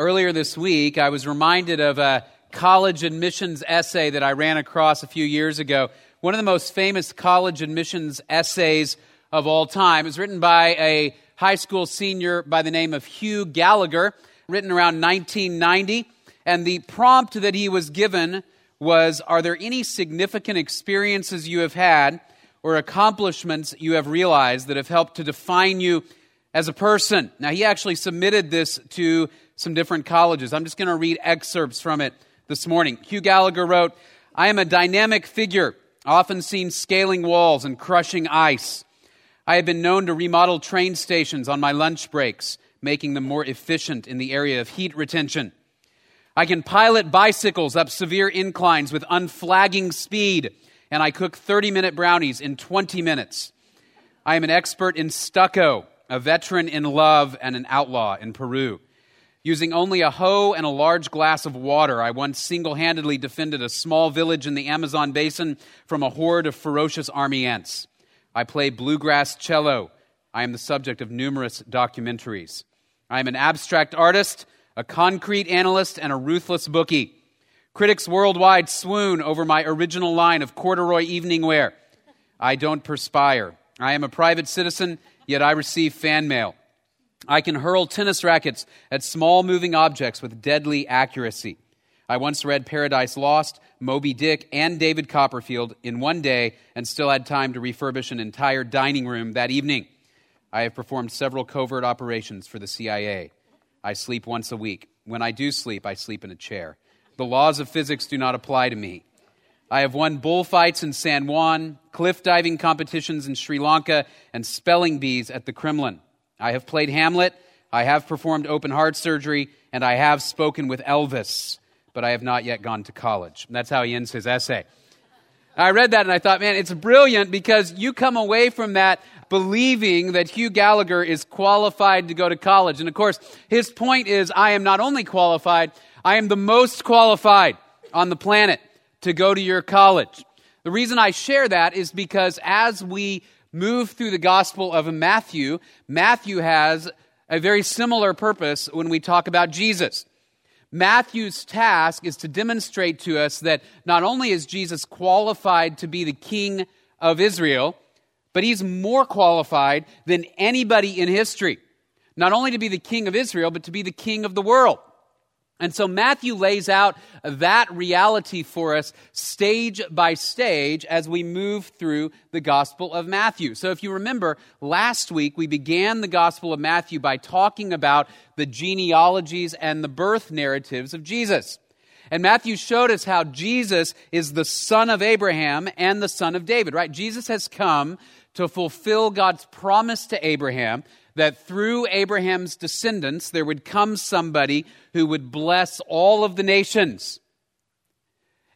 Earlier this week, I was reminded of a college admissions essay that I ran across a few years ago. One of the most famous college admissions essays of all time. It was written by a high school senior by the name of Hugh Gallagher, written around 1990. And the prompt that he was given was Are there any significant experiences you have had or accomplishments you have realized that have helped to define you as a person? Now, he actually submitted this to some different colleges. I'm just going to read excerpts from it this morning. Hugh Gallagher wrote, I am a dynamic figure, often seen scaling walls and crushing ice. I have been known to remodel train stations on my lunch breaks, making them more efficient in the area of heat retention. I can pilot bicycles up severe inclines with unflagging speed, and I cook 30 minute brownies in 20 minutes. I am an expert in stucco, a veteran in love, and an outlaw in Peru. Using only a hoe and a large glass of water, I once single handedly defended a small village in the Amazon basin from a horde of ferocious army ants. I play bluegrass cello. I am the subject of numerous documentaries. I am an abstract artist, a concrete analyst, and a ruthless bookie. Critics worldwide swoon over my original line of corduroy evening wear. I don't perspire. I am a private citizen, yet I receive fan mail. I can hurl tennis rackets at small moving objects with deadly accuracy. I once read Paradise Lost, Moby Dick, and David Copperfield in one day and still had time to refurbish an entire dining room that evening. I have performed several covert operations for the CIA. I sleep once a week. When I do sleep, I sleep in a chair. The laws of physics do not apply to me. I have won bullfights in San Juan, cliff diving competitions in Sri Lanka, and spelling bees at the Kremlin. I have played Hamlet, I have performed open heart surgery, and I have spoken with Elvis, but I have not yet gone to college. And that's how he ends his essay. I read that and I thought, man, it's brilliant because you come away from that believing that Hugh Gallagher is qualified to go to college. And of course, his point is I am not only qualified, I am the most qualified on the planet to go to your college. The reason I share that is because as we move through the Gospel of Matthew, Matthew has a very similar purpose when we talk about Jesus. Matthew's task is to demonstrate to us that not only is Jesus qualified to be the king of Israel, but he's more qualified than anybody in history. Not only to be the king of Israel, but to be the king of the world. And so Matthew lays out that reality for us stage by stage as we move through the Gospel of Matthew. So if you remember, last week we began the Gospel of Matthew by talking about the genealogies and the birth narratives of Jesus. And Matthew showed us how Jesus is the son of Abraham and the son of David, right? Jesus has come to fulfill God's promise to Abraham that through Abraham's descendants there would come somebody who would bless all of the nations.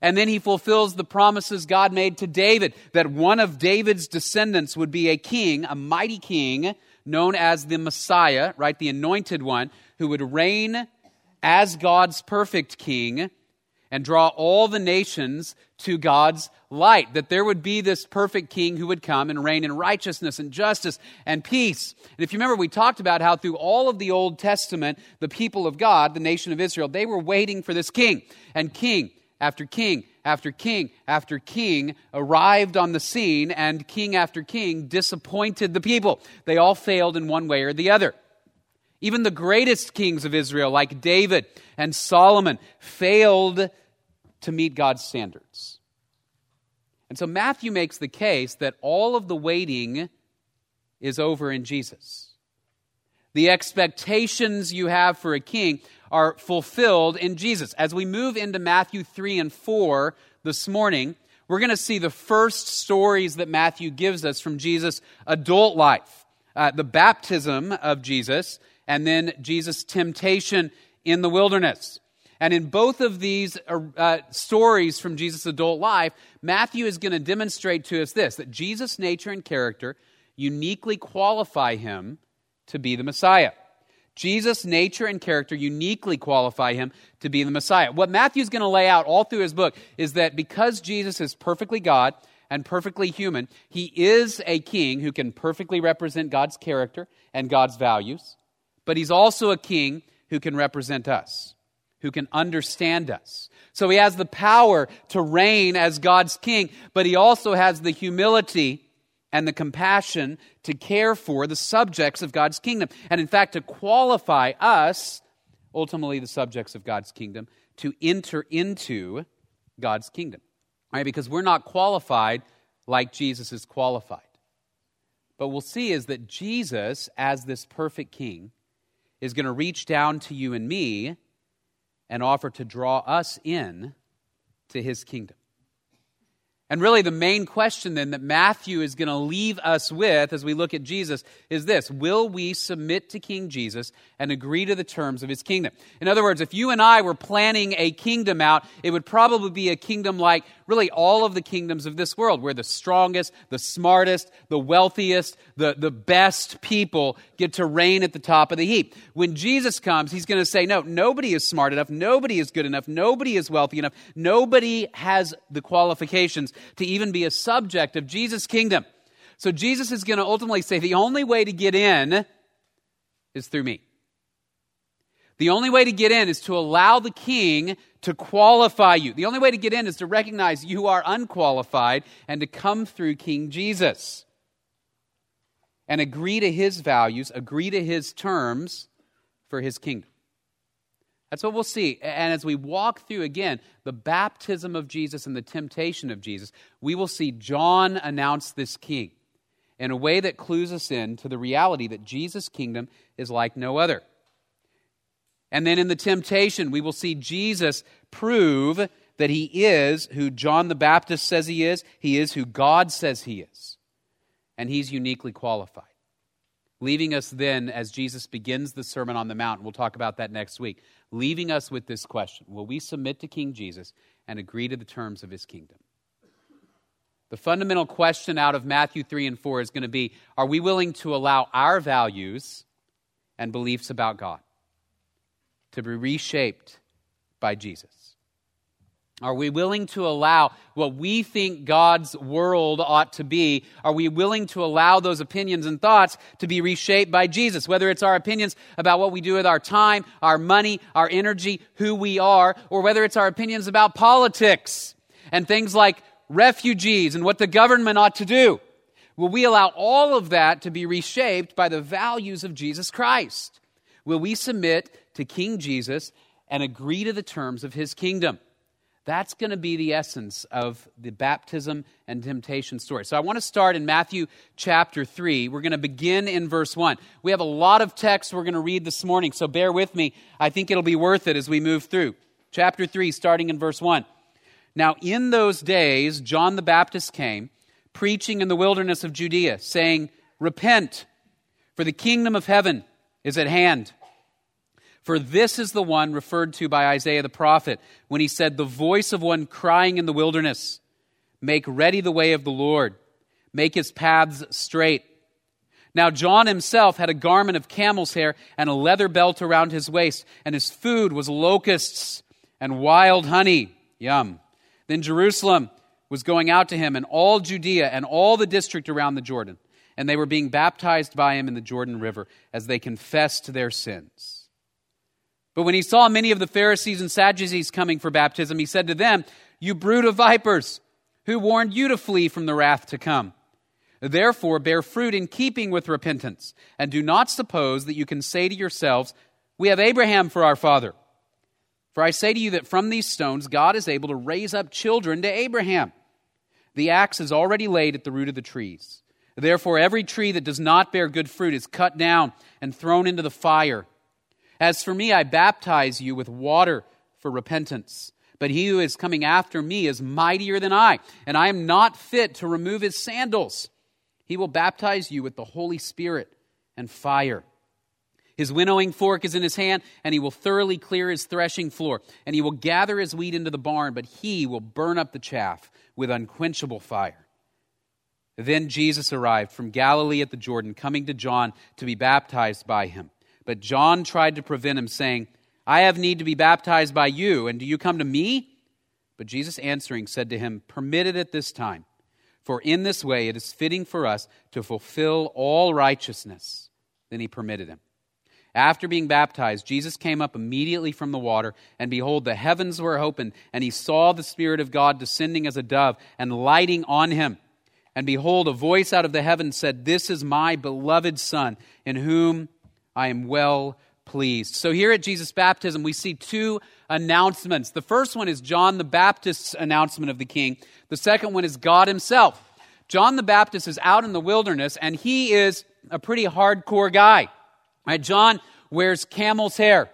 And then he fulfills the promises God made to David that one of David's descendants would be a king, a mighty king, known as the Messiah, right? The anointed one, who would reign as God's perfect king and draw all the nations to God's light. That there would be this perfect king who would come and reign in righteousness and justice and peace. And if you remember, we talked about how through all of the Old Testament, the people of God, the nation of Israel, they were waiting for this king. And king after king after king after king arrived on the scene, and king after king disappointed the people. They all failed in one way or the other. Even the greatest kings of Israel, like David and Solomon, failed to meet God's standards. And so Matthew makes the case that all of the waiting is over in Jesus. The expectations you have for a king are fulfilled in Jesus. As we move into Matthew 3 and 4 this morning, we're going to see the first stories that Matthew gives us from Jesus' adult life uh, the baptism of Jesus, and then Jesus' temptation in the wilderness. And in both of these uh, uh, stories from Jesus' adult life, Matthew is going to demonstrate to us this that Jesus' nature and character uniquely qualify him to be the Messiah. Jesus' nature and character uniquely qualify him to be the Messiah. What Matthew's going to lay out all through his book is that because Jesus is perfectly God and perfectly human, he is a king who can perfectly represent God's character and God's values, but he's also a king who can represent us, who can understand us. So he has the power to reign as God's king, but he also has the humility and the compassion to care for the subjects of God's kingdom. And in fact, to qualify us, ultimately the subjects of God's kingdom, to enter into God's kingdom. Right? Because we're not qualified like Jesus is qualified. But we'll see is that Jesus, as this perfect king, is going to reach down to you and me and offer to draw us in to his kingdom. And really, the main question then that Matthew is going to leave us with as we look at Jesus is this Will we submit to King Jesus and agree to the terms of his kingdom? In other words, if you and I were planning a kingdom out, it would probably be a kingdom like really all of the kingdoms of this world, where the strongest, the smartest, the wealthiest, the, the best people get to reign at the top of the heap. When Jesus comes, he's going to say, No, nobody is smart enough, nobody is good enough, nobody is wealthy enough, nobody has the qualifications to even be a subject of Jesus' kingdom. So Jesus is going to ultimately say, The only way to get in is through me. The only way to get in is to allow the king to qualify you. The only way to get in is to recognize you are unqualified and to come through King Jesus and agree to his values, agree to his terms for his kingdom. That's what we'll see. And as we walk through again the baptism of Jesus and the temptation of Jesus, we will see John announce this king in a way that clues us in to the reality that Jesus' kingdom is like no other. And then in the temptation, we will see Jesus prove that he is who John the Baptist says he is, he is who God says he is, and he's uniquely qualified. Leaving us then, as Jesus begins the Sermon on the Mount, we'll talk about that next week, leaving us with this question Will we submit to King Jesus and agree to the terms of his kingdom? The fundamental question out of Matthew 3 and 4 is going to be Are we willing to allow our values and beliefs about God? To be reshaped by Jesus? Are we willing to allow what we think God's world ought to be? Are we willing to allow those opinions and thoughts to be reshaped by Jesus? Whether it's our opinions about what we do with our time, our money, our energy, who we are, or whether it's our opinions about politics and things like refugees and what the government ought to do. Will we allow all of that to be reshaped by the values of Jesus Christ? Will we submit to King Jesus and agree to the terms of his kingdom. That's going to be the essence of the baptism and temptation story. So I want to start in Matthew chapter 3. We're going to begin in verse 1. We have a lot of text we're going to read this morning, so bear with me. I think it'll be worth it as we move through. Chapter 3, starting in verse 1. Now, in those days, John the Baptist came, preaching in the wilderness of Judea, saying, Repent, for the kingdom of heaven is at hand. For this is the one referred to by Isaiah the prophet when he said, The voice of one crying in the wilderness, Make ready the way of the Lord, make his paths straight. Now, John himself had a garment of camel's hair and a leather belt around his waist, and his food was locusts and wild honey. Yum. Then Jerusalem was going out to him, and all Judea and all the district around the Jordan. And they were being baptized by him in the Jordan River as they confessed their sins. But when he saw many of the Pharisees and Sadducees coming for baptism, he said to them, You brood of vipers, who warned you to flee from the wrath to come? Therefore, bear fruit in keeping with repentance, and do not suppose that you can say to yourselves, We have Abraham for our father. For I say to you that from these stones God is able to raise up children to Abraham. The axe is already laid at the root of the trees. Therefore, every tree that does not bear good fruit is cut down and thrown into the fire. As for me, I baptize you with water for repentance. But he who is coming after me is mightier than I, and I am not fit to remove his sandals. He will baptize you with the Holy Spirit and fire. His winnowing fork is in his hand, and he will thoroughly clear his threshing floor, and he will gather his wheat into the barn, but he will burn up the chaff with unquenchable fire. Then Jesus arrived from Galilee at the Jordan, coming to John to be baptized by him. But John tried to prevent him, saying, I have need to be baptized by you, and do you come to me? But Jesus answering said to him, Permit it at this time, for in this way it is fitting for us to fulfill all righteousness. Then he permitted him. After being baptized, Jesus came up immediately from the water, and behold, the heavens were opened, and he saw the Spirit of God descending as a dove and lighting on him. And behold, a voice out of the heavens said, This is my beloved Son, in whom I am well pleased. So here at Jesus' baptism, we see two announcements. The first one is John the Baptist's announcement of the king, the second one is God himself. John the Baptist is out in the wilderness, and he is a pretty hardcore guy. Right? John wears camel's hair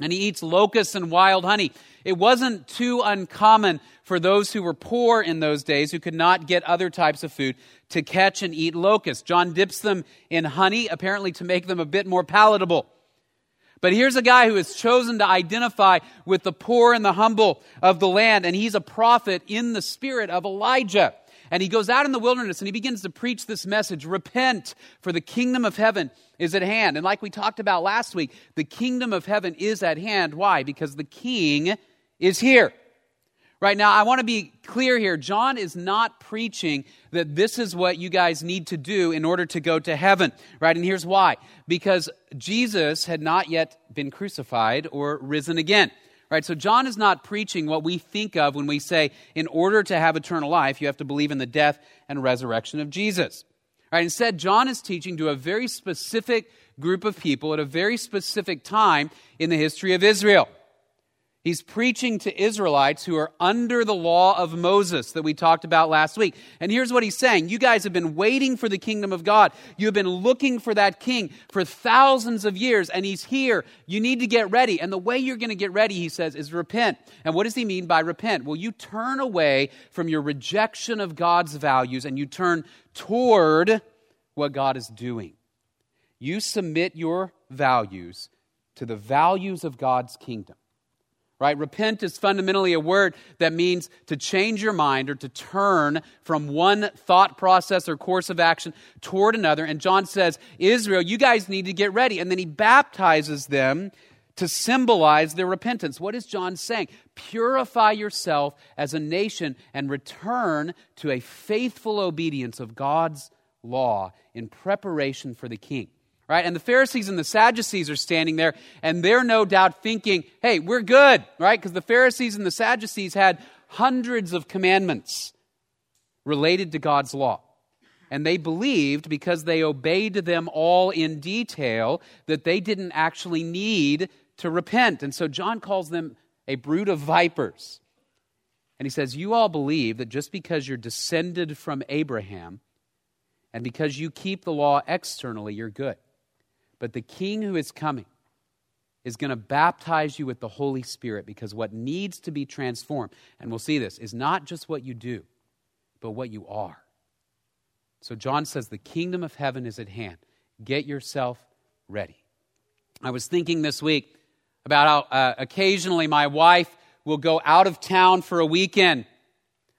and he eats locusts and wild honey. It wasn't too uncommon for those who were poor in those days who could not get other types of food to catch and eat locusts. John dips them in honey, apparently to make them a bit more palatable. But here's a guy who has chosen to identify with the poor and the humble of the land, and he's a prophet in the spirit of Elijah. And he goes out in the wilderness and he begins to preach this message repent, for the kingdom of heaven is at hand. And like we talked about last week, the kingdom of heaven is at hand. Why? Because the king is here. Right now, I want to be clear here. John is not preaching that this is what you guys need to do in order to go to heaven. Right? And here's why. Because Jesus had not yet been crucified or risen again. Right? So John is not preaching what we think of when we say, in order to have eternal life, you have to believe in the death and resurrection of Jesus. Right? Instead, John is teaching to a very specific group of people at a very specific time in the history of Israel. He's preaching to Israelites who are under the law of Moses that we talked about last week. And here's what he's saying You guys have been waiting for the kingdom of God. You have been looking for that king for thousands of years, and he's here. You need to get ready. And the way you're going to get ready, he says, is repent. And what does he mean by repent? Well, you turn away from your rejection of God's values and you turn toward what God is doing. You submit your values to the values of God's kingdom right? Repent is fundamentally a word that means to change your mind or to turn from one thought process or course of action toward another. And John says, Israel, you guys need to get ready. And then he baptizes them to symbolize their repentance. What is John saying? Purify yourself as a nation and return to a faithful obedience of God's law in preparation for the king right? And the Pharisees and the Sadducees are standing there, and they're no doubt thinking, hey, we're good, right? Because the Pharisees and the Sadducees had hundreds of commandments related to God's law. And they believed, because they obeyed them all in detail, that they didn't actually need to repent. And so John calls them a brood of vipers. And he says, You all believe that just because you're descended from Abraham and because you keep the law externally, you're good. But the king who is coming is going to baptize you with the Holy Spirit because what needs to be transformed, and we'll see this, is not just what you do, but what you are. So John says the kingdom of heaven is at hand. Get yourself ready. I was thinking this week about how uh, occasionally my wife will go out of town for a weekend,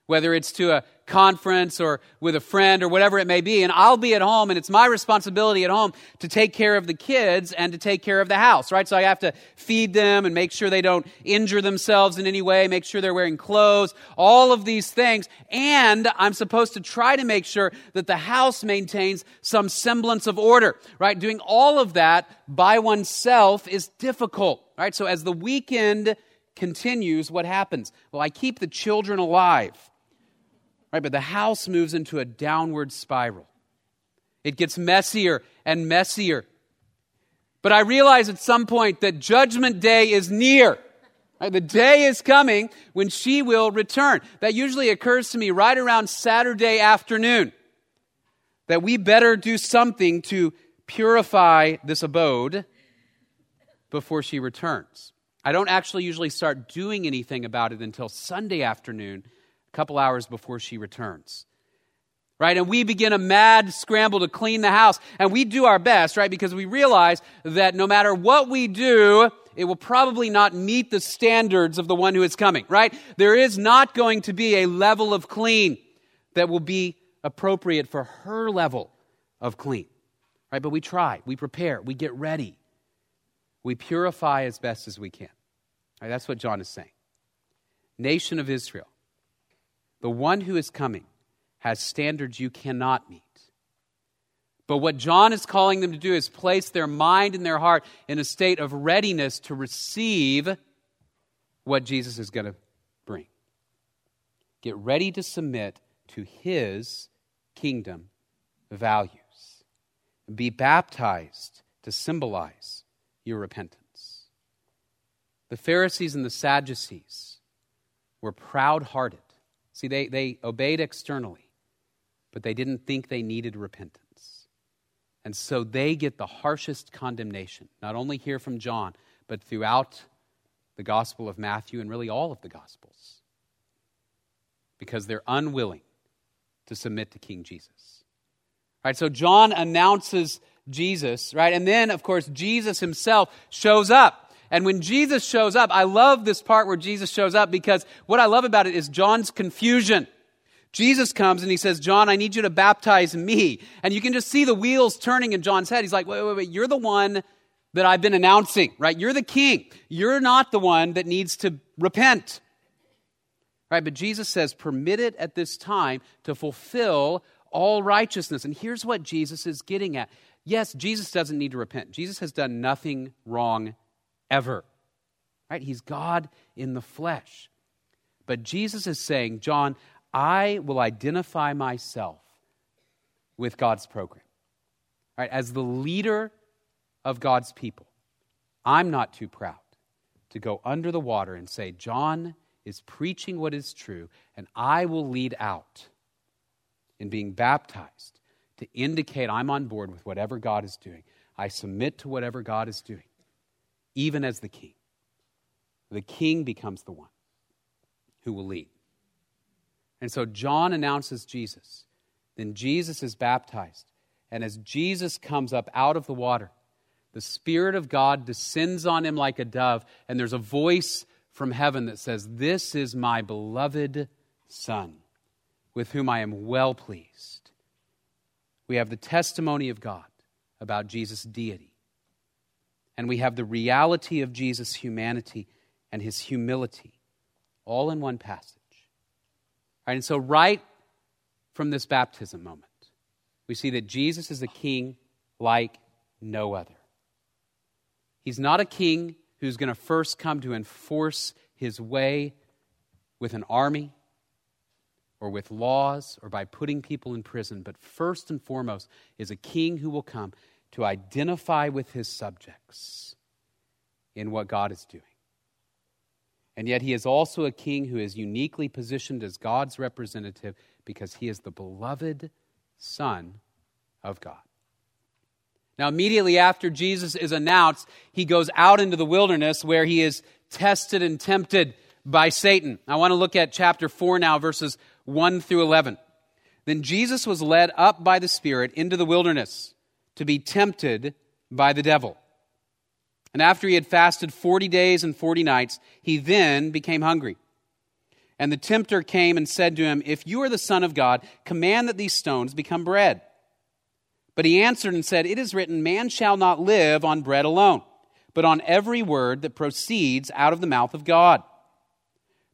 whether it's to a conference or with a friend or whatever it may be, and I'll be at home, and it's my responsibility at home to take care of the kids and to take care of the house, right? So I have to feed them and make sure they don't injure themselves in any way, make sure they're wearing clothes, all of these things. And I'm supposed to try to make sure that the house maintains some semblance of order, right? Doing all of that by oneself is difficult, right? So as the weekend continues, what happens? Well, I keep the children alive. Right? But the house moves into a downward spiral. It gets messier and messier. But I realize at some point that judgment day is near. Right? The day is coming when she will return. That usually occurs to me right around Saturday afternoon. That we better do something to purify this abode before she returns. I don't actually usually start doing anything about it until Sunday afternoon couple hours before she returns. Right? And we begin a mad scramble to clean the house. And we do our best, right? Because we realize that no matter what we do, it will probably not meet the standards of the one who is coming, right? There is not going to be a level of clean that will be appropriate for her level of clean, right? But we try, we prepare, we get ready, we purify as best as we can. Right? That's what John is saying. Nation of Israel, the one who is coming has standards you cannot meet. But what John is calling them to do is place their mind and their heart in a state of readiness to receive what Jesus is going to bring. Get ready to submit to his kingdom values. Be baptized to symbolize your repentance. The Pharisees and the Sadducees were proud hearted. See, they, they obeyed externally, but they didn't think they needed repentance. And so they get the harshest condemnation, not only here from John, but throughout the Gospel of Matthew and really all of the Gospels, because they're unwilling to submit to King Jesus. Right, so John announces Jesus, right? And then, of course, Jesus himself shows up. And when Jesus shows up, I love this part where Jesus shows up because what I love about it is John's confusion. Jesus comes and he says, John, I need you to baptize me. And you can just see the wheels turning in John's head. He's like, wait, wait, wait, you're the one that I've been announcing, right? You're the king. You're not the one that needs to repent. Right? But Jesus says, permit it at this time to fulfill all righteousness. And here's what Jesus is getting at. Yes, Jesus doesn't need to repent. Jesus has done nothing wrong ever. Right? He's God in the flesh. But Jesus is saying, John, I will identify myself with God's program. Right? As the leader of God's people, I'm not too proud to go under the water and say, John is preaching what is true, and I will lead out in being baptized to indicate I'm on board with whatever God is doing. I submit to whatever God is doing, even as the king. The king becomes the one who will lead. And so John announces Jesus. Then Jesus is baptized. And as Jesus comes up out of the water, the Spirit of God descends on him like a dove, and there's a voice from heaven that says, This is my beloved Son, with whom I am well pleased. We have the testimony of God about Jesus' deity, and we have the reality of Jesus' humanity and his humility, all in one passage. Right, and so, right from this baptism moment, we see that Jesus is a king like no other. He's not a king who's going to first come to enforce his way with an army or with laws or by putting people in prison, but first and foremost is a king who will come to identify with his subjects in what God is doing. And yet, he is also a king who is uniquely positioned as God's representative because he is the beloved Son of God. Now, immediately after Jesus is announced, he goes out into the wilderness where he is tested and tempted by Satan. I want to look at chapter 4 now, verses 1 through 11. Then Jesus was led up by the Spirit into the wilderness to be tempted by the devil. And after he had fasted 40 days and 40 nights, he then became hungry. And the tempter came and said to him, If you are the Son of God, command that these stones become bread. But he answered and said, It is written, Man shall not live on bread alone, but on every word that proceeds out of the mouth of God.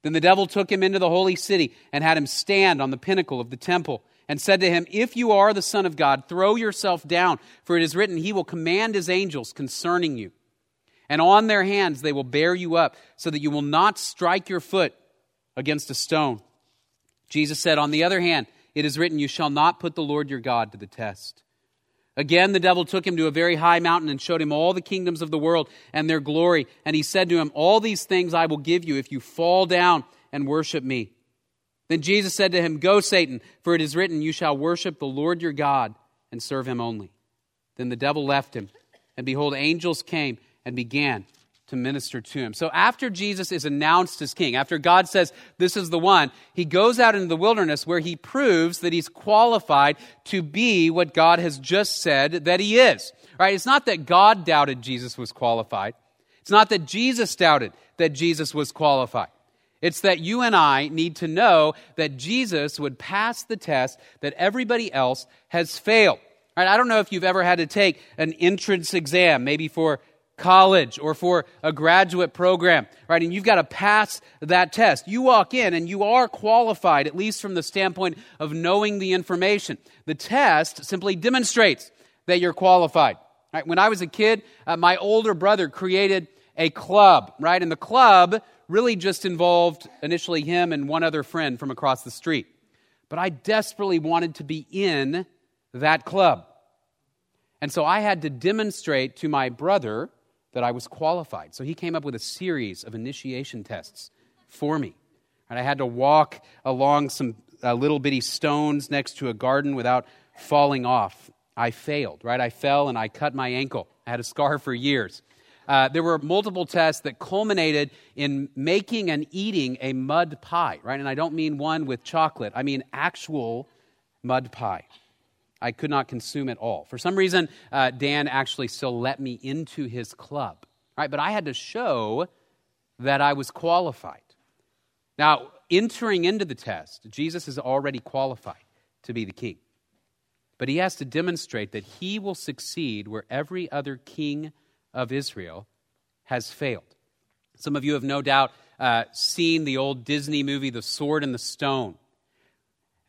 Then the devil took him into the holy city and had him stand on the pinnacle of the temple and said to him, If you are the Son of God, throw yourself down, for it is written, He will command His angels concerning you and on their hands they will bear you up, so that you will not strike your foot against a stone. Jesus said, On the other hand, it is written, You shall not put the Lord your God to the test. Again, the devil took him to a very high mountain and showed him all the kingdoms of the world and their glory. And he said to him, All these things I will give you if you fall down and worship me. Then Jesus said to him, Go, Satan, for it is written, You shall worship the Lord your God and serve him only. Then the devil left him, and behold, angels came and began to minister to him. So after Jesus is announced as king, after God says, This is the one, he goes out into the wilderness where he proves that he's qualified to be what God has just said that he is. Right? It's not that God doubted Jesus was qualified. It's not that Jesus doubted that Jesus was qualified. It's that you and I need to know that Jesus would pass the test that everybody else has failed. Right? I don't know if you've ever had to take an entrance exam, maybe for college or for a graduate program, right? And you've got to pass that test. You walk in and you are qualified, at least from the standpoint of knowing the information. The test simply demonstrates that you're qualified. Right? When I was a kid, uh, my older brother created a club, right? And the club really just involved initially him and one other friend from across the street. But I desperately wanted to be in that club. And so I had to demonstrate to my brother that I was qualified. So he came up with a series of initiation tests for me. And I had to walk along some uh, little bitty stones next to a garden without falling off. I failed, right? I fell and I cut my ankle. I had a scar for years. Uh, there were multiple tests that culminated in making and eating a mud pie, right? And I don't mean one with chocolate, I mean actual mud pie. I could not consume it all. For some reason, uh, Dan actually still let me into his club, right? But I had to show that I was qualified. Now, entering into the test, Jesus is already qualified to be the king. But he has to demonstrate that he will succeed where every other king of Israel has failed. Some of you have no doubt uh, seen the old Disney movie, The Sword and the Stone.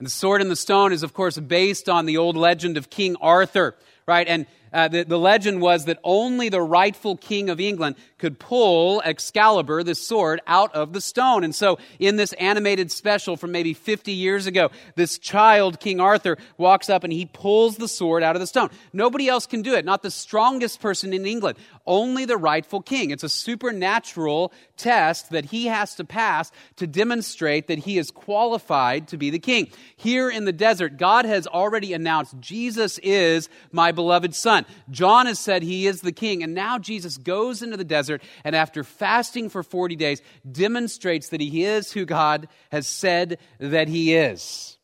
And the sword and the stone is, of course, based on the old legend of King Arthur, right? And uh, the, the legend was that only the rightful king of England could pull Excalibur, the sword, out of the stone. And so, in this animated special from maybe 50 years ago, this child, King Arthur, walks up and he pulls the sword out of the stone. Nobody else can do it, not the strongest person in England, only the rightful king. It's a supernatural test that he has to pass to demonstrate that he is qualified to be the king. Here in the desert, God has already announced Jesus is my beloved son. John has said he is the king. And now Jesus goes into the desert and, after fasting for 40 days, demonstrates that he is who God has said that he is.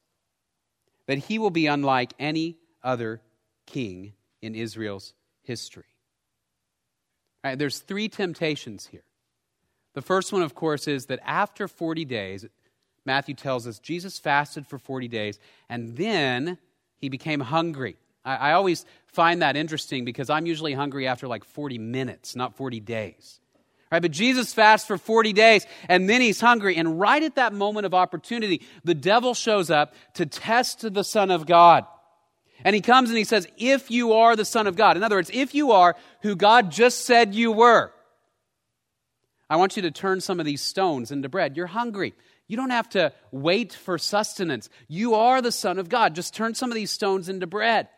That he will be unlike any other king in Israel's history. There's three temptations here. The first one, of course, is that after 40 days, Matthew tells us Jesus fasted for 40 days and then he became hungry. I, I always find that interesting because I'm usually hungry after like 40 minutes, not 40 days. Right, but Jesus fasts for 40 days and then he's hungry. And right at that moment of opportunity, the devil shows up to test the Son of God. And he comes and he says, If you are the Son of God, in other words, if you are who God just said you were, I want you to turn some of these stones into bread. You're hungry. You don't have to wait for sustenance. You are the Son of God. Just turn some of these stones into bread.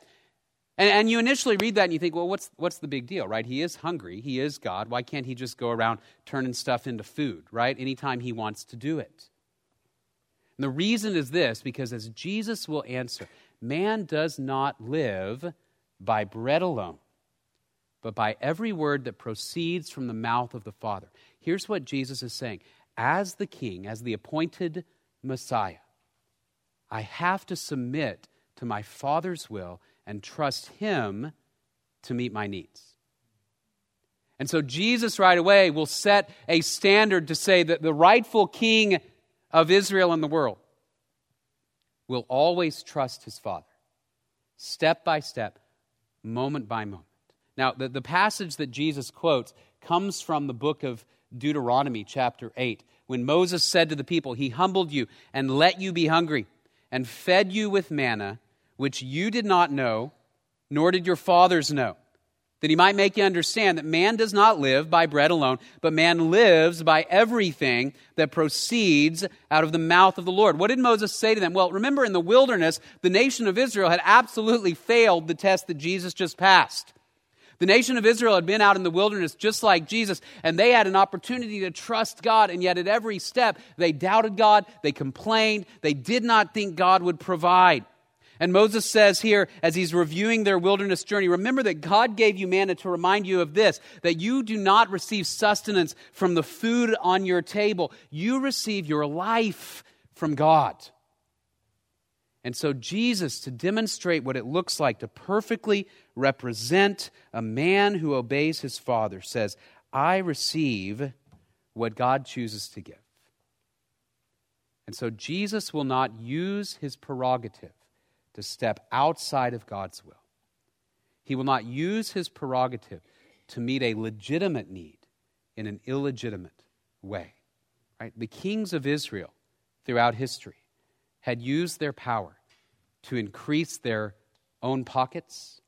And, and you initially read that and you think, well, what's, what's the big deal, right? He is hungry. He is God. Why can't he just go around turning stuff into food, right? Anytime he wants to do it. And the reason is this because as Jesus will answer, man does not live by bread alone, but by every word that proceeds from the mouth of the Father. Here's what Jesus is saying As the king, as the appointed Messiah, I have to submit to my Father's will and trust Him to meet my needs. And so Jesus, right away, will set a standard to say that the rightful king of Israel and the world will always trust his Father, step by step, moment by moment. Now, the, the passage that Jesus quotes comes from the book of Deuteronomy, chapter 8, when Moses said to the people, He humbled you and let you be hungry and fed you with manna which you did not know, nor did your fathers know, that he might make you understand that man does not live by bread alone, but man lives by everything that proceeds out of the mouth of the Lord. What did Moses say to them? Well, remember in the wilderness, the nation of Israel had absolutely failed the test that Jesus just passed. The nation of Israel had been out in the wilderness just like Jesus, and they had an opportunity to trust God, and yet at every step they doubted God, they complained, they did not think God would provide. And Moses says here, as he's reviewing their wilderness journey, remember that God gave you manna to remind you of this that you do not receive sustenance from the food on your table, you receive your life from God. And so, Jesus, to demonstrate what it looks like to perfectly represent a man who obeys his father, says, I receive what God chooses to give. And so, Jesus will not use his prerogative to step outside of God's will. He will not use his prerogative to meet a legitimate need in an illegitimate way. Right? The kings of Israel throughout history had used their power to increase their own pockets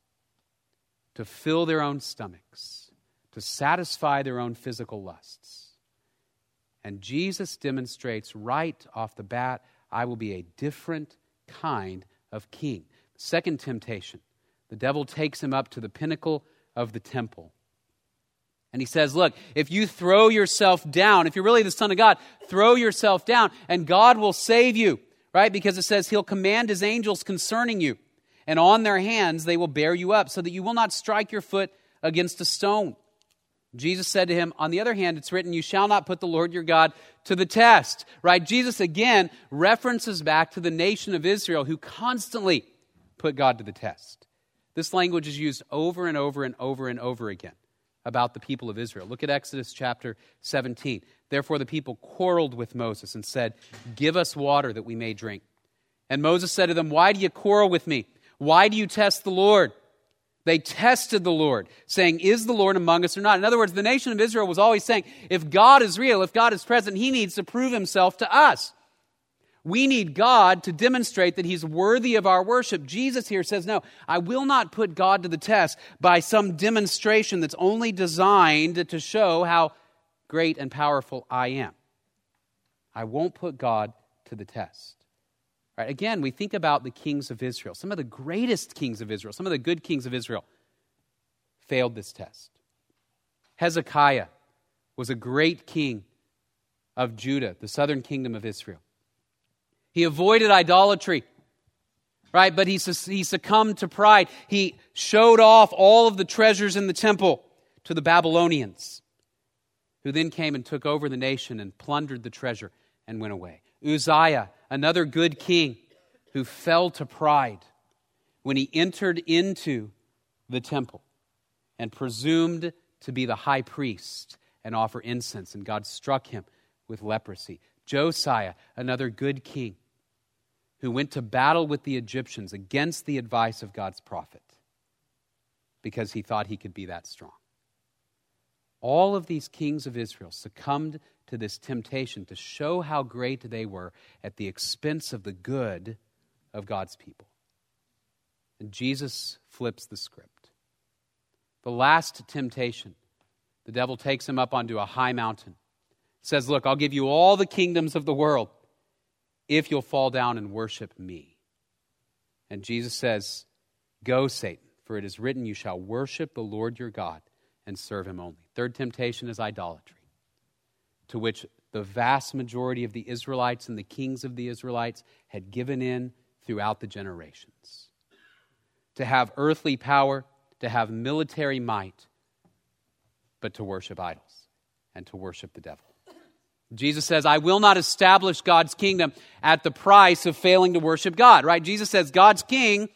to fill their own stomachs, to satisfy their own physical lusts. And Jesus demonstrates right off the bat I will be a different kind of king. Second temptation the devil takes him up to the pinnacle of the temple. And he says, Look, if you throw yourself down, if you're really the Son of God, throw yourself down, and God will save you, right? Because it says he'll command his angels concerning you, and on their hands they will bear you up, so that you will not strike your foot against a stone. Jesus said to him, On the other hand, it's written, You shall not put the Lord your God to the test. Right? Jesus again references back to the nation of Israel who constantly put God to the test. This language is used over and over and over and over again about the people of Israel. Look at Exodus chapter 17. Therefore, the people quarreled with Moses and said, Give us water that we may drink. And Moses said to them, Why do you quarrel with me? Why do you test the Lord? They tested the Lord, saying, Is the Lord among us or not? In other words, the nation of Israel was always saying, If God is real, if God is present, he needs to prove himself to us. We need God to demonstrate that he's worthy of our worship. Jesus here says, No, I will not put God to the test by some demonstration that's only designed to show how great and powerful I am. I won't put God to the test. Right? Again, we think about the kings of Israel. Some of the greatest kings of Israel, some of the good kings of Israel, failed this test. Hezekiah was a great king of Judah, the southern kingdom of Israel. He avoided idolatry, right? But he, he succumbed to pride. He showed off all of the treasures in the temple to the Babylonians, who then came and took over the nation and plundered the treasure and went away. Uzziah, another good king who fell to pride when he entered into the temple and presumed to be the high priest and offer incense, and God struck him with leprosy. Josiah, another good king who went to battle with the Egyptians against the advice of God's prophet because he thought he could be that strong. All of these kings of Israel succumbed to this temptation to show how great they were at the expense of the good of God's people. And Jesus flips the script. The last temptation, the devil takes him up onto a high mountain, says, Look, I'll give you all the kingdoms of the world if you'll fall down and worship me. And Jesus says, Go, Satan, for it is written, You shall worship the Lord your God and serve him only. Third temptation is idolatry to which the vast majority of the Israelites and the kings of the Israelites had given in throughout the generations. To have earthly power, to have military might, but to worship idols and to worship the devil. Jesus says, I will not establish God's kingdom at the price of failing to worship God, right? Jesus says God's king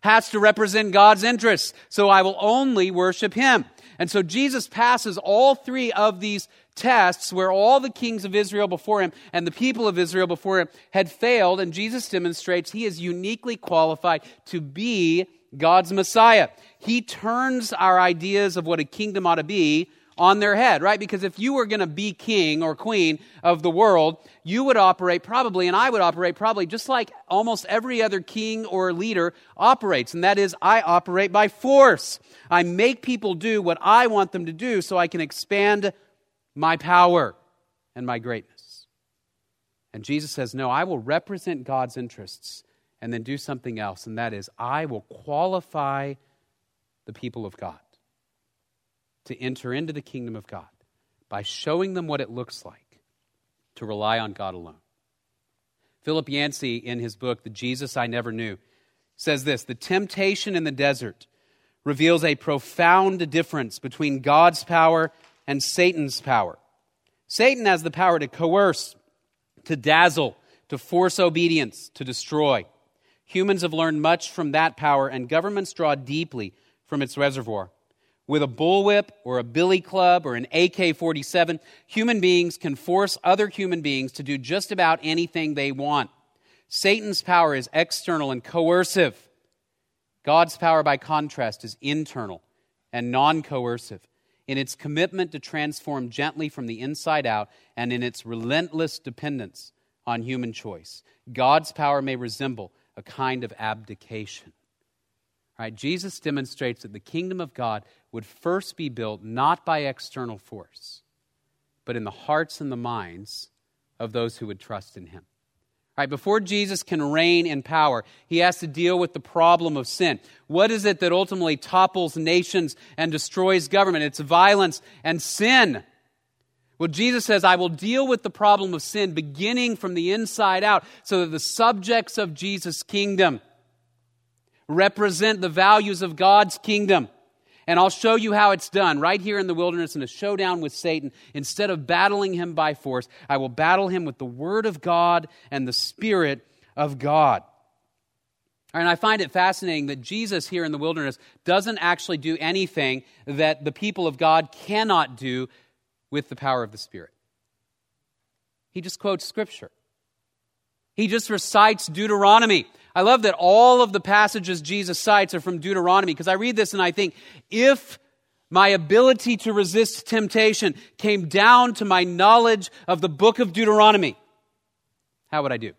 has to represent God's interests, so I will only worship him. And so Jesus passes all three of these tests where all the kings of Israel before him and the people of Israel before him had failed, and Jesus demonstrates he is uniquely qualified to be God's Messiah. He turns our ideas of what a kingdom ought to be on their head, right? Because if you were going to be king or queen of the world, you would operate probably, and I would operate probably just like almost every other king or leader operates, and that is, I operate by force. I make people do what I want them to do so I can expand my power and my greatness. And Jesus says, No, I will represent God's interests and then do something else, and that is, I will qualify the people of God to enter into the kingdom of God by showing them what it looks like to rely on God alone. Philip Yancey, in his book, The Jesus I Never Knew, says this The temptation in the desert reveals a profound difference between God's power and Satan's power. Satan has the power to coerce, to dazzle, to force obedience, to destroy. Humans have learned much from that power, and governments draw deeply from its reservoir. With a bullwhip or a billy club or an AK 47, human beings can force other human beings to do just about anything they want. Satan's power is external and coercive. God's power, by contrast, is internal and non coercive in its commitment to transform gently from the inside out and in its relentless dependence on human choice. God's power may resemble a kind of abdication. Right? Jesus demonstrates that the kingdom of God would first be built not by external force, but in the hearts and the minds of those who would trust in him. Right, before Jesus can reign in power, he has to deal with the problem of sin. What is it that ultimately topples nations and destroys government? It's violence and sin. Well, Jesus says, I will deal with the problem of sin beginning from the inside out so that the subjects of Jesus' kingdom represent the values of God's kingdom. And I'll show you how it's done right here in the wilderness in a showdown with Satan. Instead of battling him by force, I will battle him with the Word of God and the Spirit of God. And I find it fascinating that Jesus here in the wilderness doesn't actually do anything that the people of God cannot do with the power of the Spirit. He just quotes Scripture. He just recites Deuteronomy. I love that all of the passages Jesus cites are from Deuteronomy because I read this and I think if my ability to resist temptation came down to my knowledge of the book of Deuteronomy, how would I do?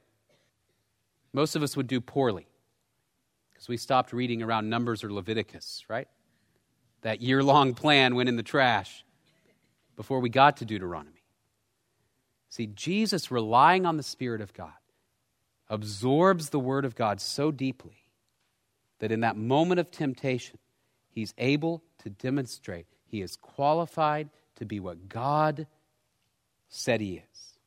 Most of us would do poorly because we stopped reading around Numbers or Leviticus, right? That year long plan went in the trash before we got to Deuteronomy. See, Jesus, relying on the Spirit of God, absorbs the Word of God so deeply that in that moment of temptation, he's able to demonstrate he is qualified to be what God said he is.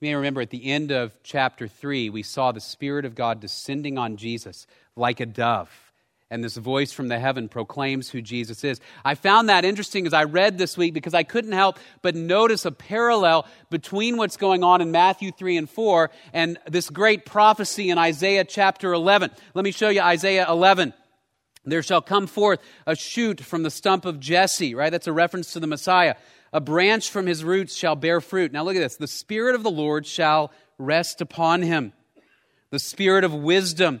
You may remember at the end of chapter 3, we saw the Spirit of God descending on Jesus like a dove and this voice from the heaven proclaims who Jesus is. I found that interesting as I read this week because I couldn't help but notice a parallel between what's going on in Matthew 3 and 4 and this great prophecy in Isaiah chapter 11. Let me show you Isaiah 11. There shall come forth a shoot from the stump of Jesse, right? That's a reference to the Messiah. A branch from his roots shall bear fruit. Now look at this. The Spirit of the Lord shall rest upon him. The Spirit of wisdom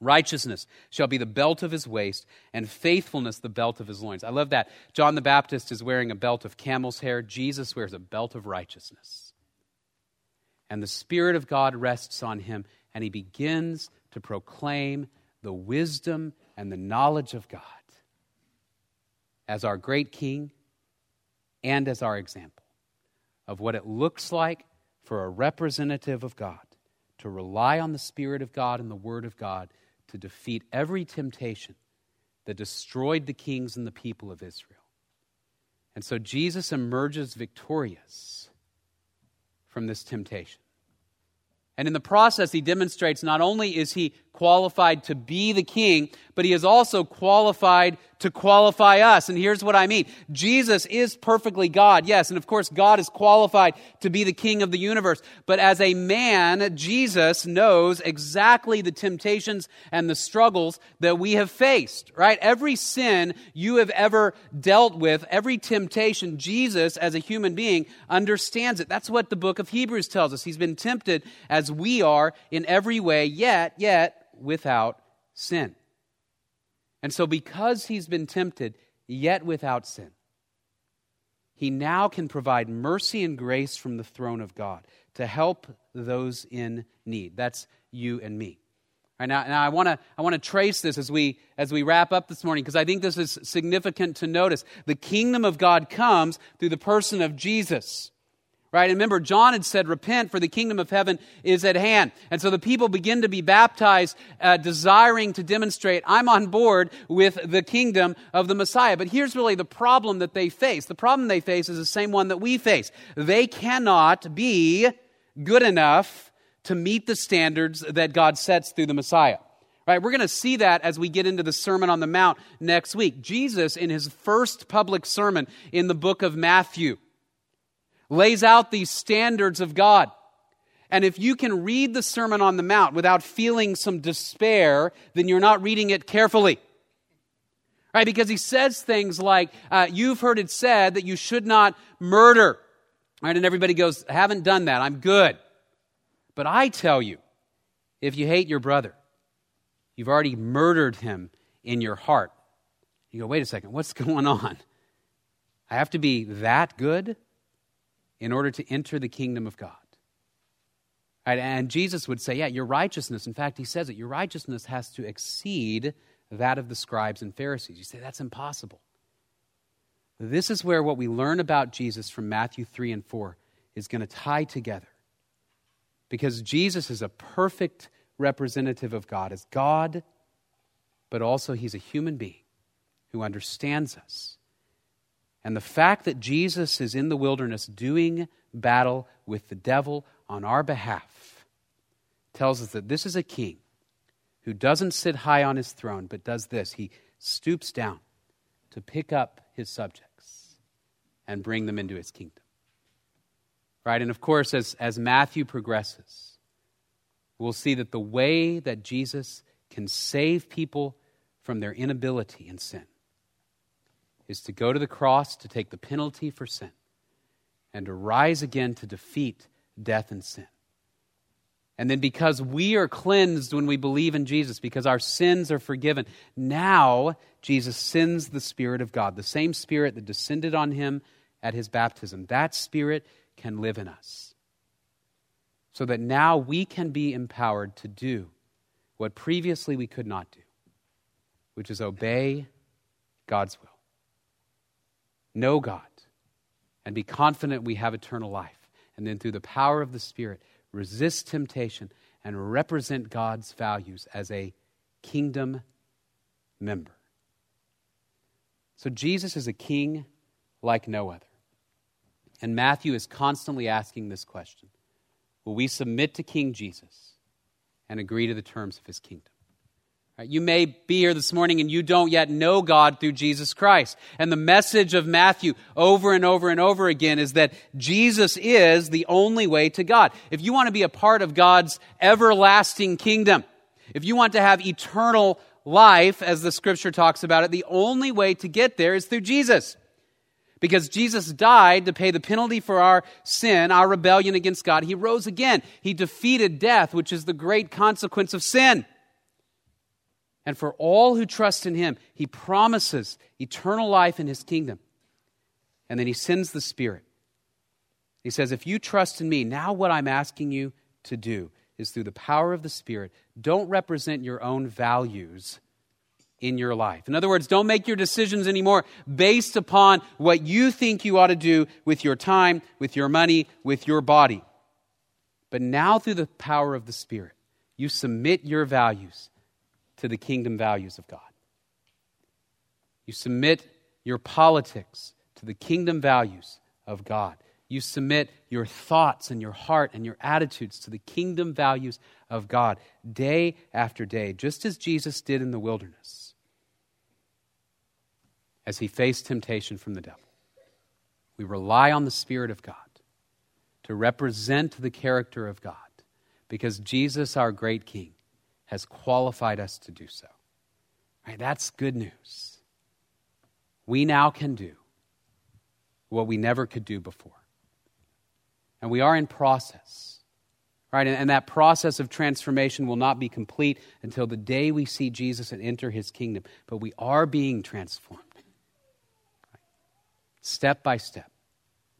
Righteousness shall be the belt of his waist, and faithfulness the belt of his loins. I love that. John the Baptist is wearing a belt of camel's hair. Jesus wears a belt of righteousness. And the Spirit of God rests on him, and he begins to proclaim the wisdom and the knowledge of God as our great King and as our example of what it looks like for a representative of God to rely on the Spirit of God and the Word of God to defeat every temptation that destroyed the kings and the people of Israel. And so Jesus emerges victorious from this temptation. And in the process, he demonstrates not only is he qualified to be the king, but he is also qualified to qualify us. And here's what I mean Jesus is perfectly God, yes, and of course, God is qualified to be the king of the universe. But as a man, Jesus knows exactly the temptations and the struggles that we have faced, right? Every sin you have ever dealt with, every temptation, Jesus, as a human being, understands it. That's what the book of Hebrews tells us. He's been tempted as we are in every way, yet, yet, without sin. And so, because he's been tempted, yet without sin, he now can provide mercy and grace from the throne of God to help those in need. That's you and me. Right, now, now I want to I want to trace this as we as we wrap up this morning because I think this is significant to notice. The kingdom of God comes through the person of Jesus. Right? And remember, John had said, Repent, for the kingdom of heaven is at hand. And so the people begin to be baptized, uh, desiring to demonstrate, I'm on board with the kingdom of the Messiah. But here's really the problem that they face. The problem they face is the same one that we face. They cannot be good enough to meet the standards that God sets through the Messiah. Right, we're going to see that as we get into the Sermon on the Mount next week. Jesus, in his first public sermon in the book of Matthew, lays out these standards of God. And if you can read the Sermon on the Mount without feeling some despair, then you're not reading it carefully. Right? Because he says things like, uh, You've heard it said that you should not murder. Right? And everybody goes, I haven't done that. I'm good. But I tell you, if you hate your brother, you've already murdered him in your heart. You go, wait a second, what's going on? I have to be that good in order to enter the kingdom of God. Right? And Jesus would say, yeah, your righteousness, in fact, he says it, your righteousness has to exceed that of the scribes and Pharisees. You say, that's impossible. This is where what we learn about Jesus from Matthew 3 and 4 is going to tie together. Because Jesus is a perfect representative of God as God, but also he's a human being who understands us. And the fact that Jesus is in the wilderness doing battle with the devil on our behalf tells us that this is a king who doesn't sit high on his throne, but does this. He stoops down to pick up his subjects and bring them into his kingdom. Right? And of course, as, as Matthew progresses, we'll see that the way that Jesus can save people from their inability in sin is to go to the cross to take the penalty for sin and to rise again to defeat death and sin. And then, because we are cleansed when we believe in Jesus, because our sins are forgiven, now Jesus sends the Spirit of God, the same Spirit that descended on him at his baptism. That Spirit can live in us. So that now we can be empowered to do what previously we could not do, which is obey God's will. Know God and be confident we have eternal life. And then, through the power of the Spirit, resist temptation, and represent God's values as a kingdom member. So Jesus is a king like no other. And Matthew is constantly asking this question Will we submit to King Jesus and agree to the terms of his kingdom? You may be here this morning and you don't yet know God through Jesus Christ. And the message of Matthew over and over and over again is that Jesus is the only way to God. If you want to be a part of God's everlasting kingdom, if you want to have eternal life, as the scripture talks about it, the only way to get there is through Jesus. Because Jesus died to pay the penalty for our sin, our rebellion against God. He rose again. He defeated death, which is the great consequence of sin. And for all who trust in him, he promises eternal life in his kingdom. And then he sends the Spirit. He says, If you trust in me, now what I'm asking you to do is through the power of the Spirit, don't represent your own values in your life. In other words, don't make your decisions anymore based upon what you think you ought to do with your time, with your money, with your body. But now, through the power of the Spirit, you submit your values to the kingdom values of God. You submit your politics to the kingdom values of God. You submit your thoughts and your heart and your attitudes to the kingdom values of God day after day, just as Jesus did in the wilderness as he faced temptation from the devil. We rely on the Spirit of God to represent the character of God because Jesus, our great King, has qualified us to do so. Right? That's good news. We now can do what we never could do before. And we are in process. Right? And, and that process of transformation will not be complete until the day we see Jesus and enter his kingdom. But we are being transformed. Right? Step by step.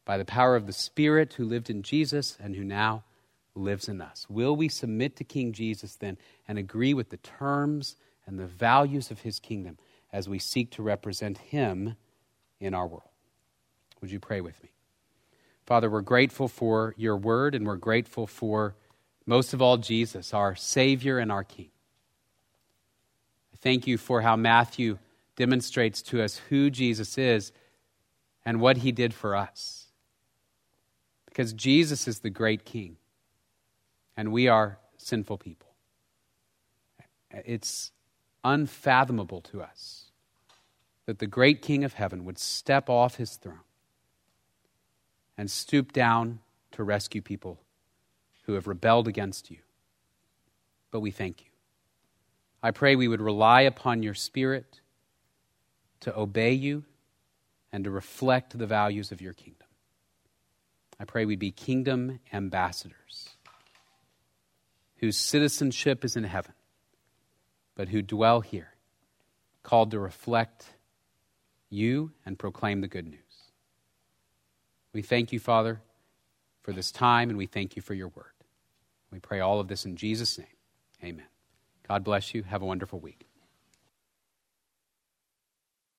By the power of the Spirit who lived in Jesus and who now lives in us. Will we submit to King Jesus then and agree with the terms and the values of his kingdom as we seek to represent him in our world? Would you pray with me? Father, we're grateful for your word and we're grateful for, most of all, Jesus, our Savior and our King. I thank you for how Matthew demonstrates to us who Jesus is and what he did for us. Because Jesus is the great King and we are sinful people. It's unfathomable to us that the great King of heaven would step off his throne and stoop down to rescue people who have rebelled against you. But we thank you. I pray we would rely upon your Spirit to obey you and to reflect the values of your kingdom. I pray we'd be kingdom ambassadors whose citizenship is in heaven, but who dwell here, called to reflect you and proclaim the good news. We thank you, Father, for this time, and we thank you for your word. We pray all of this in Jesus' name. Amen. God bless you. Have a wonderful week.